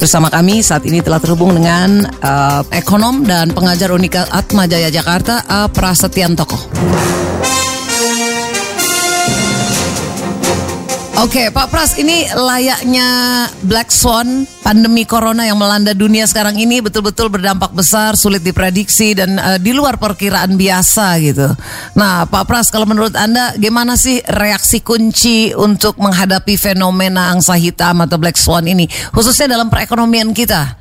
Bersama kami saat ini telah terhubung dengan uh, ekonom dan pengajar Unika Atma Jaya Jakarta, A. Prasetyan Toko. Oke, Pak Pras, ini layaknya Black Swan, pandemi corona yang melanda dunia sekarang ini betul-betul berdampak besar, sulit diprediksi dan uh, di luar perkiraan biasa gitu. Nah, Pak Pras, kalau menurut Anda gimana sih reaksi kunci untuk menghadapi fenomena angsa hitam atau Black Swan ini, khususnya dalam perekonomian kita?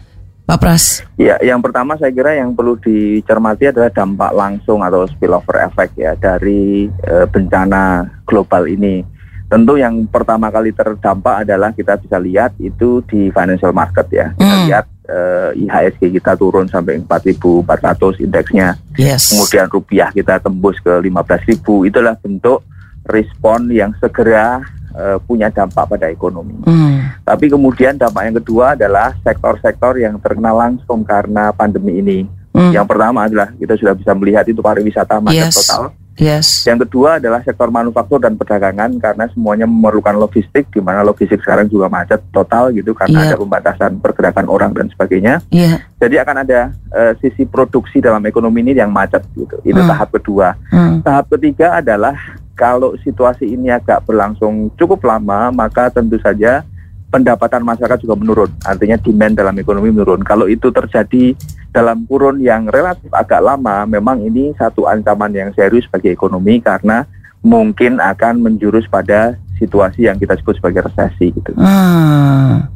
Pak Pras. Ya, yang pertama saya kira yang perlu dicermati adalah dampak langsung atau spillover effect ya dari uh, bencana global ini Tentu yang pertama kali terdampak adalah kita bisa lihat itu di financial market ya. Kita hmm. lihat uh, IHSG kita turun sampai 4.400 indeksnya. Yes. Kemudian rupiah kita tembus ke 15.000. Itulah bentuk respon yang segera uh, punya dampak pada ekonomi. Hmm. Tapi kemudian dampak yang kedua adalah sektor-sektor yang terkena langsung karena pandemi ini. Hmm. Yang pertama adalah kita sudah bisa melihat itu pariwisata macet yes. total. Yes. Yang kedua adalah sektor manufaktur dan perdagangan karena semuanya memerlukan logistik di mana logistik sekarang juga macet total gitu karena yeah. ada pembatasan pergerakan orang dan sebagainya. Yeah. Jadi akan ada uh, sisi produksi dalam ekonomi ini yang macet gitu. Itu mm. tahap kedua. Mm. Tahap ketiga adalah kalau situasi ini agak berlangsung cukup lama maka tentu saja pendapatan masyarakat juga menurun. Artinya demand dalam ekonomi menurun. Kalau itu terjadi dalam kurun yang relatif agak lama, memang ini satu ancaman yang serius bagi ekonomi karena mungkin akan menjurus pada situasi yang kita sebut sebagai resesi gitu. Hmm.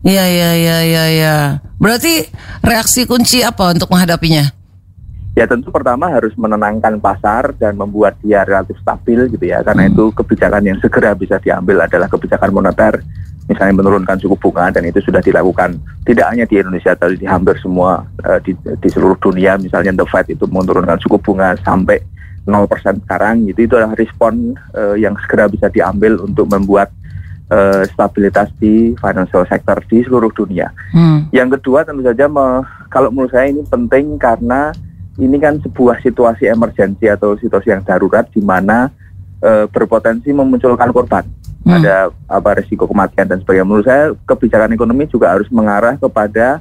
Iya, iya, iya, iya, ya. Berarti reaksi kunci apa untuk menghadapinya? Ya tentu pertama harus menenangkan pasar dan membuat dia relatif stabil gitu ya. Karena hmm. itu kebijakan yang segera bisa diambil adalah kebijakan moneter misalnya menurunkan suku bunga dan itu sudah dilakukan tidak hanya di Indonesia tapi di hampir semua uh, di, di seluruh dunia misalnya The Fed itu menurunkan suku bunga sampai 0% sekarang gitu itu adalah respon uh, yang segera bisa diambil untuk membuat uh, stabilitas di financial sector di seluruh dunia. Hmm. Yang kedua tentu saja me, kalau menurut saya ini penting karena ini kan sebuah situasi emergensi atau situasi yang darurat di mana uh, berpotensi memunculkan korban hmm. ada apa resiko kematian dan sebagainya. Menurut saya kebijakan ekonomi juga harus mengarah kepada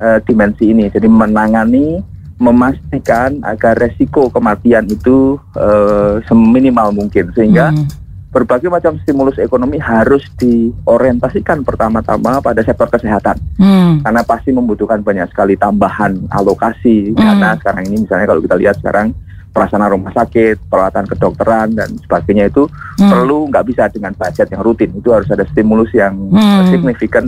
uh, dimensi ini. Jadi menangani, memastikan agar resiko kematian itu uh, seminimal mungkin sehingga hmm. berbagai macam stimulus ekonomi harus diorientasikan pertama-tama pada sektor kesehatan hmm. karena pasti membutuhkan banyak sekali tambahan alokasi hmm. karena sekarang ini misalnya kalau kita lihat sekarang pelaksana rumah sakit, peralatan kedokteran dan sebagainya itu hmm. perlu nggak bisa dengan budget yang rutin. Itu harus ada stimulus yang hmm. signifikan,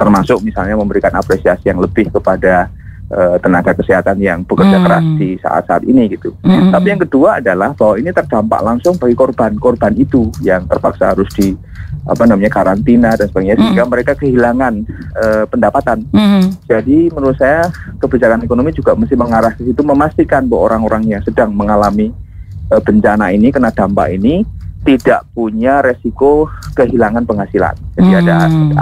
termasuk misalnya memberikan apresiasi yang lebih kepada uh, tenaga kesehatan yang bekerja hmm. keras di saat-saat ini gitu. Hmm. Tapi yang kedua adalah bahwa ini terdampak langsung bagi korban-korban itu yang terpaksa harus di apa namanya karantina dan sebagainya sehingga mm. mereka kehilangan uh, pendapatan. Mm. Jadi menurut saya kebijakan ekonomi juga mesti mengarah ke situ memastikan bahwa orang-orang yang sedang mengalami uh, bencana ini kena dampak ini tidak punya resiko kehilangan penghasilan. Jadi mm. ada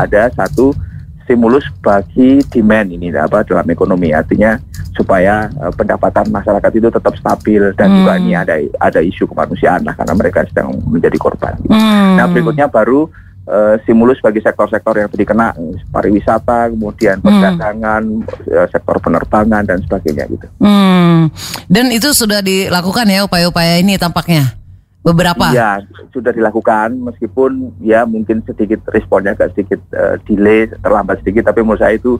ada satu stimulus bagi demand ini apa dalam ekonomi artinya supaya uh, pendapatan masyarakat itu tetap stabil dan hmm. juga ini ada ada isu kemanusiaan lah karena mereka sedang menjadi korban. Hmm. Nah berikutnya baru uh, stimulus bagi sektor-sektor yang tadi kena pariwisata, kemudian hmm. perdagangan, hmm. sektor penerbangan dan sebagainya gitu. Hmm. Dan itu sudah dilakukan ya upaya-upaya ini tampaknya beberapa. Iya, sudah dilakukan meskipun ya mungkin sedikit responnya agak sedikit uh, delay, terlambat sedikit tapi menurut saya itu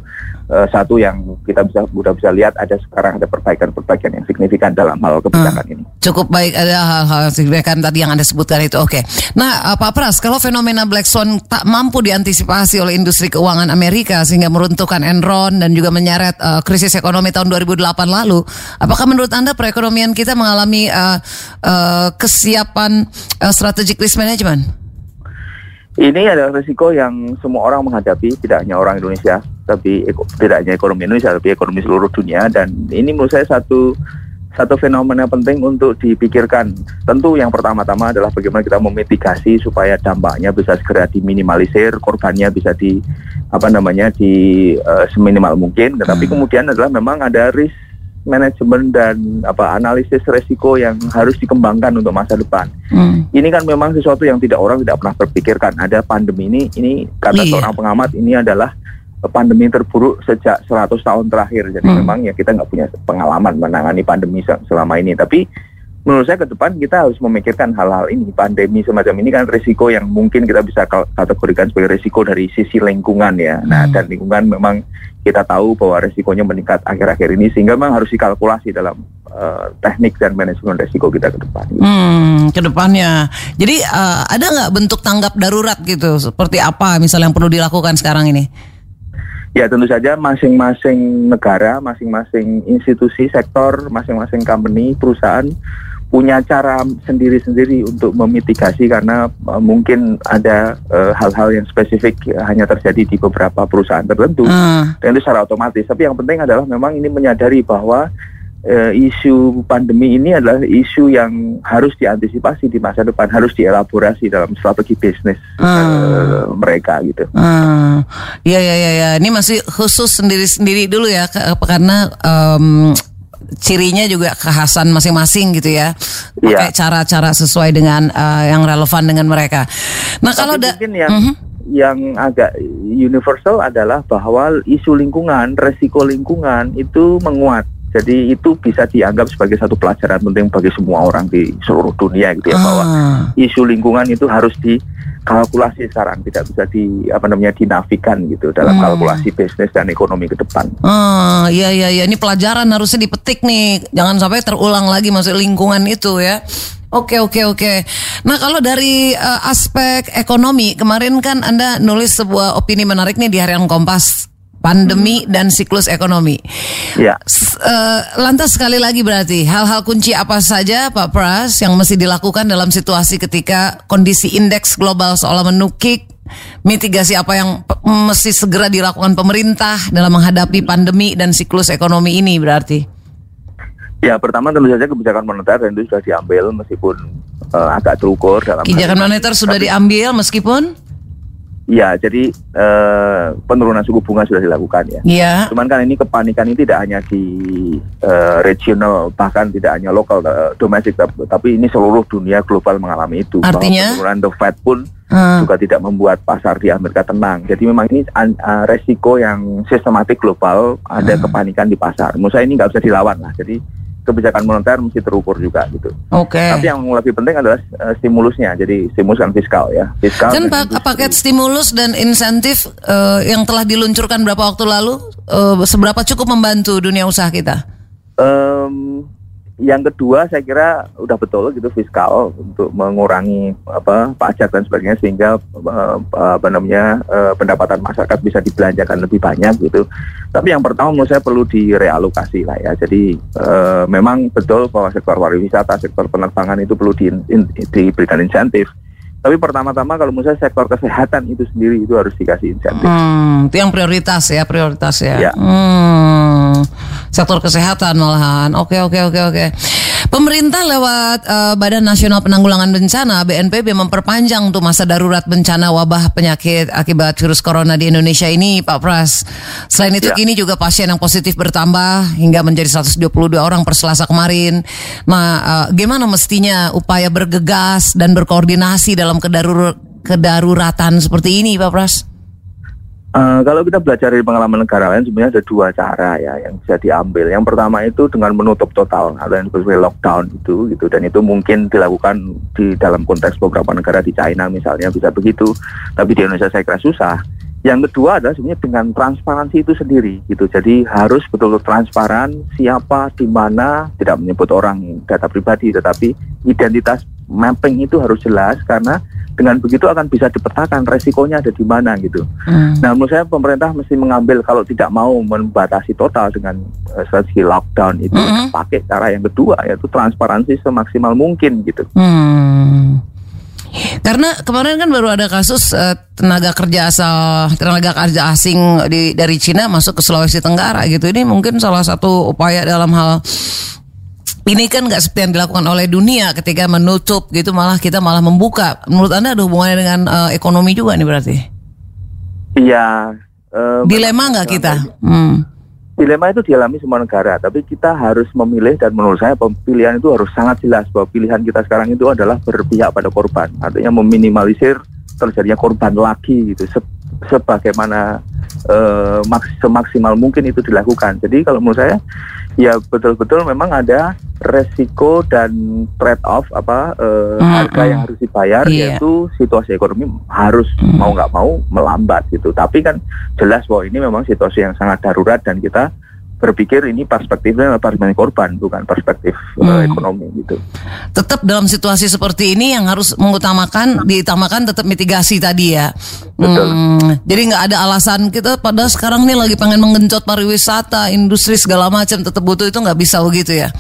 uh, satu yang kita bisa sudah bisa lihat ada sekarang ada perbaikan-perbaikan yang signifikan dalam hal kebijakan hmm. ini. Cukup baik ada hal-hal signifikan tadi yang Anda sebutkan itu. Oke. Okay. Nah, uh, Pak Pras, kalau fenomena Black Swan tak mampu diantisipasi oleh industri keuangan Amerika sehingga meruntuhkan Enron dan juga menyeret uh, krisis ekonomi tahun 2008 lalu, apakah menurut Anda perekonomian kita mengalami uh, uh, kesiap penerapan uh, strategic risk management? Ini adalah risiko yang semua orang menghadapi, tidak hanya orang Indonesia, tapi tidak hanya ekonomi Indonesia, tapi ekonomi seluruh dunia. Dan ini menurut saya satu satu fenomena penting untuk dipikirkan. Tentu yang pertama-tama adalah bagaimana kita memitigasi supaya dampaknya bisa segera diminimalisir, korbannya bisa di apa namanya di uh, seminimal mungkin. Tetapi hmm. kemudian adalah memang ada risk manajemen dan apa analisis resiko yang harus dikembangkan untuk masa depan. Hmm. Ini kan memang sesuatu yang tidak orang tidak pernah terpikirkan. Ada pandemi ini, ini kata iya. seorang pengamat ini adalah pandemi terburuk sejak 100 tahun terakhir. Jadi Hmm. memang ya kita nggak punya pengalaman menangani pandemi se- selama ini. Tapi menurut saya ke depan kita harus memikirkan hal-hal ini. Pandemi semacam ini kan risiko yang mungkin kita bisa kategorikan sebagai risiko dari sisi lingkungan ya. Nah, Hmm. dan lingkungan memang kita tahu bahwa risikonya meningkat akhir-akhir ini sehingga memang harus dikalkulasi dalam eh, teknik dan manajemen risiko kita ke depan. Hmm, ke depannya. Jadi eh, ada nggak bentuk tanggap darurat gitu? Seperti apa misalnya yang perlu dilakukan sekarang ini? Ya tentu saja masing-masing negara, masing-masing institusi, sektor, masing-masing company, perusahaan punya cara sendiri-sendiri untuk memitigasi karena uh, mungkin ada uh, hal-hal yang spesifik uh, hanya terjadi di beberapa perusahaan tertentu Ah, dan itu secara otomatis. Tapi yang penting adalah memang ini menyadari bahwa uh, isu pandemi ini adalah isu yang harus diantisipasi di masa depan, harus dielaborasi dalam strategi bisnis uh, mereka gitu. ah. Iya ya ya ya. Ini masih khusus sendiri-sendiri dulu ya karena em, cirinya juga kekhasan masing-masing gitu ya. Pakai Iya. cara-cara sesuai dengan eh, yang relevan dengan mereka. Nah kalau Tapi da mungkin yang Mhm. yang agak universal adalah bahwa isu lingkungan, resiko lingkungan itu menguat. Jadi itu bisa dianggap sebagai satu pelajaran penting bagi semua orang di seluruh dunia gitu ya bahwa Ah. isu lingkungan itu harus dikalkulasi sekarang, tidak bisa di apa namanya dinafikan gitu dalam Hmm. kalkulasi bisnis dan ekonomi ke depan. Ah, iya iya iya ini pelajaran harusnya dipetik nih. Jangan sampai terulang lagi masuk lingkungan itu ya. Oke oke oke. Nah kalau dari eh, aspek ekonomi kemarin kan Anda nulis sebuah opini menarik nih di Harian Kompas pandemi dan siklus ekonomi. Ya. S- eh, lantas sekali lagi berarti hal-hal kunci apa saja Pak Pras yang mesti dilakukan dalam situasi ketika kondisi indeks global seolah menukik mitigasi apa yang mesti segera dilakukan pemerintah dalam menghadapi pandemi dan siklus ekonomi ini berarti. Ya pertama tentu saja kebijakan moneter dan itu sudah diambil meskipun eh, agak terukur dalam Kebijakan moneter sudah Tapi- diambil meskipun Ya, jadi eh, penurunan suku bunga sudah dilakukan ya. ya Cuman kan ini kepanikan ini tidak hanya di eh, regional, bahkan tidak hanya lokal, eh, domestik, tap- tapi ini seluruh dunia global mengalami itu. Bahwa Artinya? penurunan The Fed pun eh, juga tidak membuat pasar di Amerika tenang. Jadi memang ini an- eh, resiko yang sistematik global, ada Hmm. kepanikan di pasar. Menurut saya ini nggak bisa dilawan lah. Jadi kebijakan moneter mesti terukur juga gitu. oke. Tapi yang lebih penting adalah eh, stimulusnya. Jadi stimulus dan fiskal ya. Fiskal Kan dan pak- industri. paket stimulus dan insentif eh, yang telah diluncurkan berapa waktu lalu eh, seberapa cukup membantu dunia usaha kita? Em, yang kedua saya kira udah betul gitu fiskal untuk mengurangi apa pajak dan sebagainya sehingga eh, apa namanya eh, pendapatan masyarakat bisa dibelanjakan lebih banyak gitu. Tapi yang pertama menurut saya perlu direalokasi lah ya. Jadi eh, memang betul bahwa sektor pariwisata, sektor penerbangan itu perlu di- in- diberikan insentif. Tapi pertama-tama kalau menurut saya sektor kesehatan itu sendiri itu harus dikasih insentif. Hmm, itu yang prioritas ya, prioritas ya. Ya. Hmm, sektor kesehatan malahan. Oke, oke, oke, oke. Pemerintah lewat eh, Badan Nasional Penanggulangan Bencana (BNPB) memperpanjang tuh masa darurat bencana wabah penyakit akibat virus corona di Indonesia ini, Pak Pras. Selain itu, Ya. kini juga pasien yang positif bertambah hingga menjadi 122 orang per Selasa kemarin. Nah, eh, gimana mestinya upaya bergegas dan berkoordinasi dalam kedarur- kedaruratan seperti ini, Pak Pras? Eh, kalau kita belajar dari pengalaman negara lain sebenarnya ada dua cara ya yang bisa diambil. Yang pertama itu dengan menutup total atau yang disebut lockdown itu gitu dan itu mungkin dilakukan di dalam konteks beberapa negara di China misalnya bisa begitu. Tapi di Indonesia saya kira susah. Yang kedua adalah sebenarnya dengan transparansi itu sendiri gitu. Jadi harus betul-betul transparan siapa di mana tidak menyebut orang data pribadi tetapi identitas mapping itu harus jelas karena dengan begitu akan bisa dipetakan resikonya ada di mana gitu. Hmm. Nah, menurut saya pemerintah mesti mengambil kalau tidak mau membatasi total dengan eh, strategi lockdown itu Mhm. pakai cara yang kedua yaitu transparansi semaksimal mungkin gitu. Hmm. Karena kemarin kan baru ada kasus eh, tenaga kerja asal tenaga kerja asing di dari Cina masuk ke Sulawesi Tenggara gitu. Ini mungkin salah satu upaya dalam hal ini kan nggak seperti yang dilakukan oleh dunia ketika menutup gitu malah kita malah membuka. Menurut anda ada hubungannya dengan eh, ekonomi juga nih berarti? Iya. eh, Dilema nggak kita? Hmm. Dilema itu dialami semua negara, tapi kita harus memilih dan menurut saya pilihan itu harus sangat jelas bahwa pilihan kita sekarang itu adalah berpihak pada korban, artinya meminimalisir terjadinya korban lagi gitu. Se- sebagaimana uh, semaksimal mungkin itu dilakukan. Jadi kalau menurut saya ya betul-betul memang ada resiko dan trade off apa uh, mm, harga yang harus dibayar yeah. yaitu situasi ekonomi harus mm. mau nggak mau melambat gitu. Tapi kan jelas bahwa ini memang situasi yang sangat darurat dan kita berpikir ini perspektifnya perspektif korban bukan perspektif eh, hmm. uh, ekonomi gitu. Tetap dalam situasi seperti ini yang harus mengutamakan diutamakan tetap mitigasi tadi ya. Betul. Hmm, jadi nggak ada alasan kita pada sekarang nih lagi pengen menggencot pariwisata, industri segala macam tetap butuh itu nggak bisa begitu ya.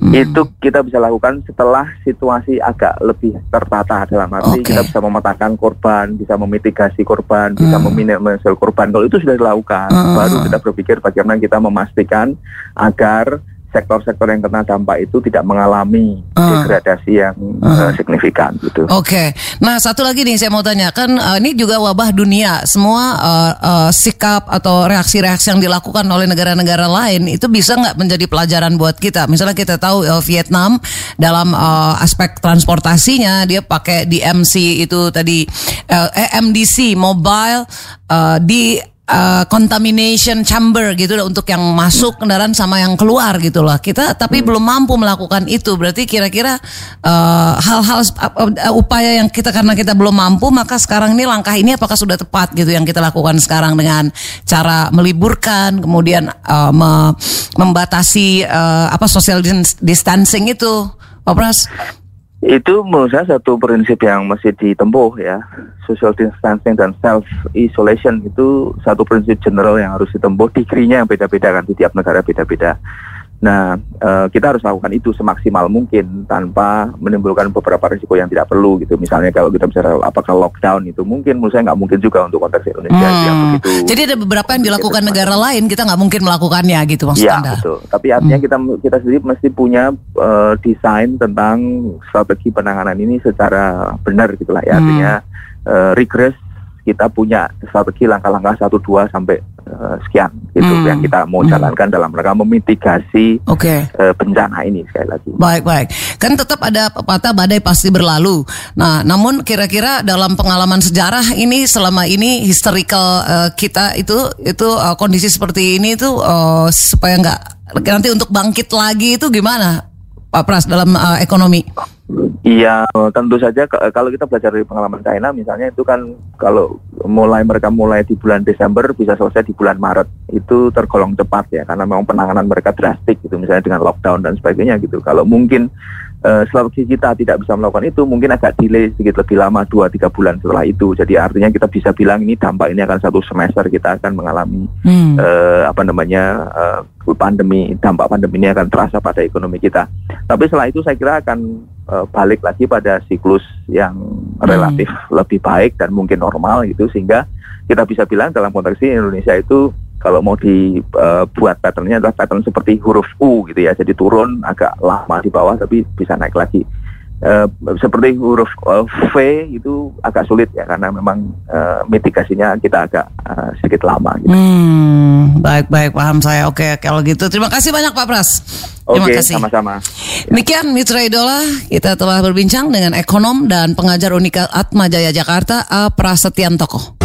Hmm. Itu kita bisa lakukan setelah situasi agak lebih tertata dalam arti okay. kita bisa memetakan korban, bisa memitigasi korban, hmm. bisa meminimalisir korban. Kalau itu sudah dilakukan, hmm. baru kita berpikir bagaimana kita memastikan agar sektor-sektor yang kena dampak itu tidak mengalami uh. degradasi yang uh. Uh, signifikan gitu. Oke. Okay. Nah, satu lagi nih saya mau tanya kan uh, ini juga wabah dunia. Semua uh, uh, sikap atau reaksi-reaksi yang dilakukan oleh negara-negara lain itu bisa nggak menjadi pelajaran buat kita? Misalnya kita tahu uh, Vietnam dalam uh, aspek transportasinya dia pakai DMC itu tadi uh, MDC mobile uh, di uh, contamination chamber gitu loh untuk yang masuk kendaraan sama yang keluar gitu loh. Kita tapi hmm. belum mampu melakukan itu. Berarti kira-kira uh, hal-hal uh, upaya yang kita karena kita belum mampu maka sekarang ini langkah ini apakah sudah tepat gitu yang kita lakukan sekarang dengan cara meliburkan kemudian uh, me membatasi uh, apa social distancing itu. Pak Pras? Itu menurut saya satu prinsip yang mesti ditempuh ya. Social distancing dan self isolation itu satu prinsip general yang harus ditempuh. Digrinya yang beda-beda kan di tiap negara beda-beda. Nah, uh, kita harus lakukan itu semaksimal mungkin tanpa menimbulkan beberapa risiko yang tidak perlu gitu. Misalnya kalau kita bicara apakah lockdown itu mungkin menurut saya nggak mungkin juga untuk konteks Indonesia hmm. yang begitu. Jadi ada beberapa yang dilakukan negara lain kita nggak mungkin melakukannya gitu maksud ya, Anda. betul. Tapi artinya hmm. kita kita sendiri mesti punya uh, desain tentang strategi penanganan ini secara benar gitulah ya. Hmm. Artinya uh, regress kita punya strategi langkah-langkah satu dua sampai uh, sekian gitu hmm. yang kita mau hmm. jalankan dalam rangka memitigasi okay. uh, eh, bencana ini sekali lagi. Baik baik, kan tetap ada pepatah badai pasti berlalu. Nah, namun kira-kira dalam pengalaman sejarah ini selama ini historical uh, kita itu itu uh, kondisi seperti ini itu uh, supaya nggak nanti untuk bangkit lagi itu gimana Pak Pras dalam uh, ekonomi? Iya, tentu saja kalau kita belajar dari pengalaman China misalnya itu kan kalau mulai mereka mulai di bulan Desember bisa selesai di bulan Maret itu tergolong cepat ya karena memang penanganan mereka drastik gitu misalnya dengan lockdown dan sebagainya gitu. Kalau mungkin uh, strategi kita tidak bisa melakukan itu mungkin agak delay sedikit lebih lama 2-3 bulan setelah itu jadi artinya kita bisa bilang ini dampak ini akan satu semester kita akan mengalami hmm. uh, apa namanya uh, pandemi dampak pandemi ini akan terasa pada ekonomi kita tapi setelah itu saya kira akan uh, balik lagi pada siklus yang relatif hmm. lebih baik dan mungkin normal gitu sehingga kita bisa bilang dalam konteks ini Indonesia itu kalau mau dibuat uh, patternnya adalah pattern seperti huruf U gitu ya jadi turun agak lama di bawah tapi bisa naik lagi uh, seperti huruf uh, V itu agak sulit ya karena memang uh, mitigasinya kita agak uh, sedikit lama gitu. Hmm, baik baik paham saya. Oke kalau gitu. Terima kasih banyak Pak Pras. Terima Oke, kasih. sama-sama. Demikian Mitra Idola kita telah berbincang dengan ekonom dan pengajar Unika Atma Jaya Jakarta A. Prasetyan Toko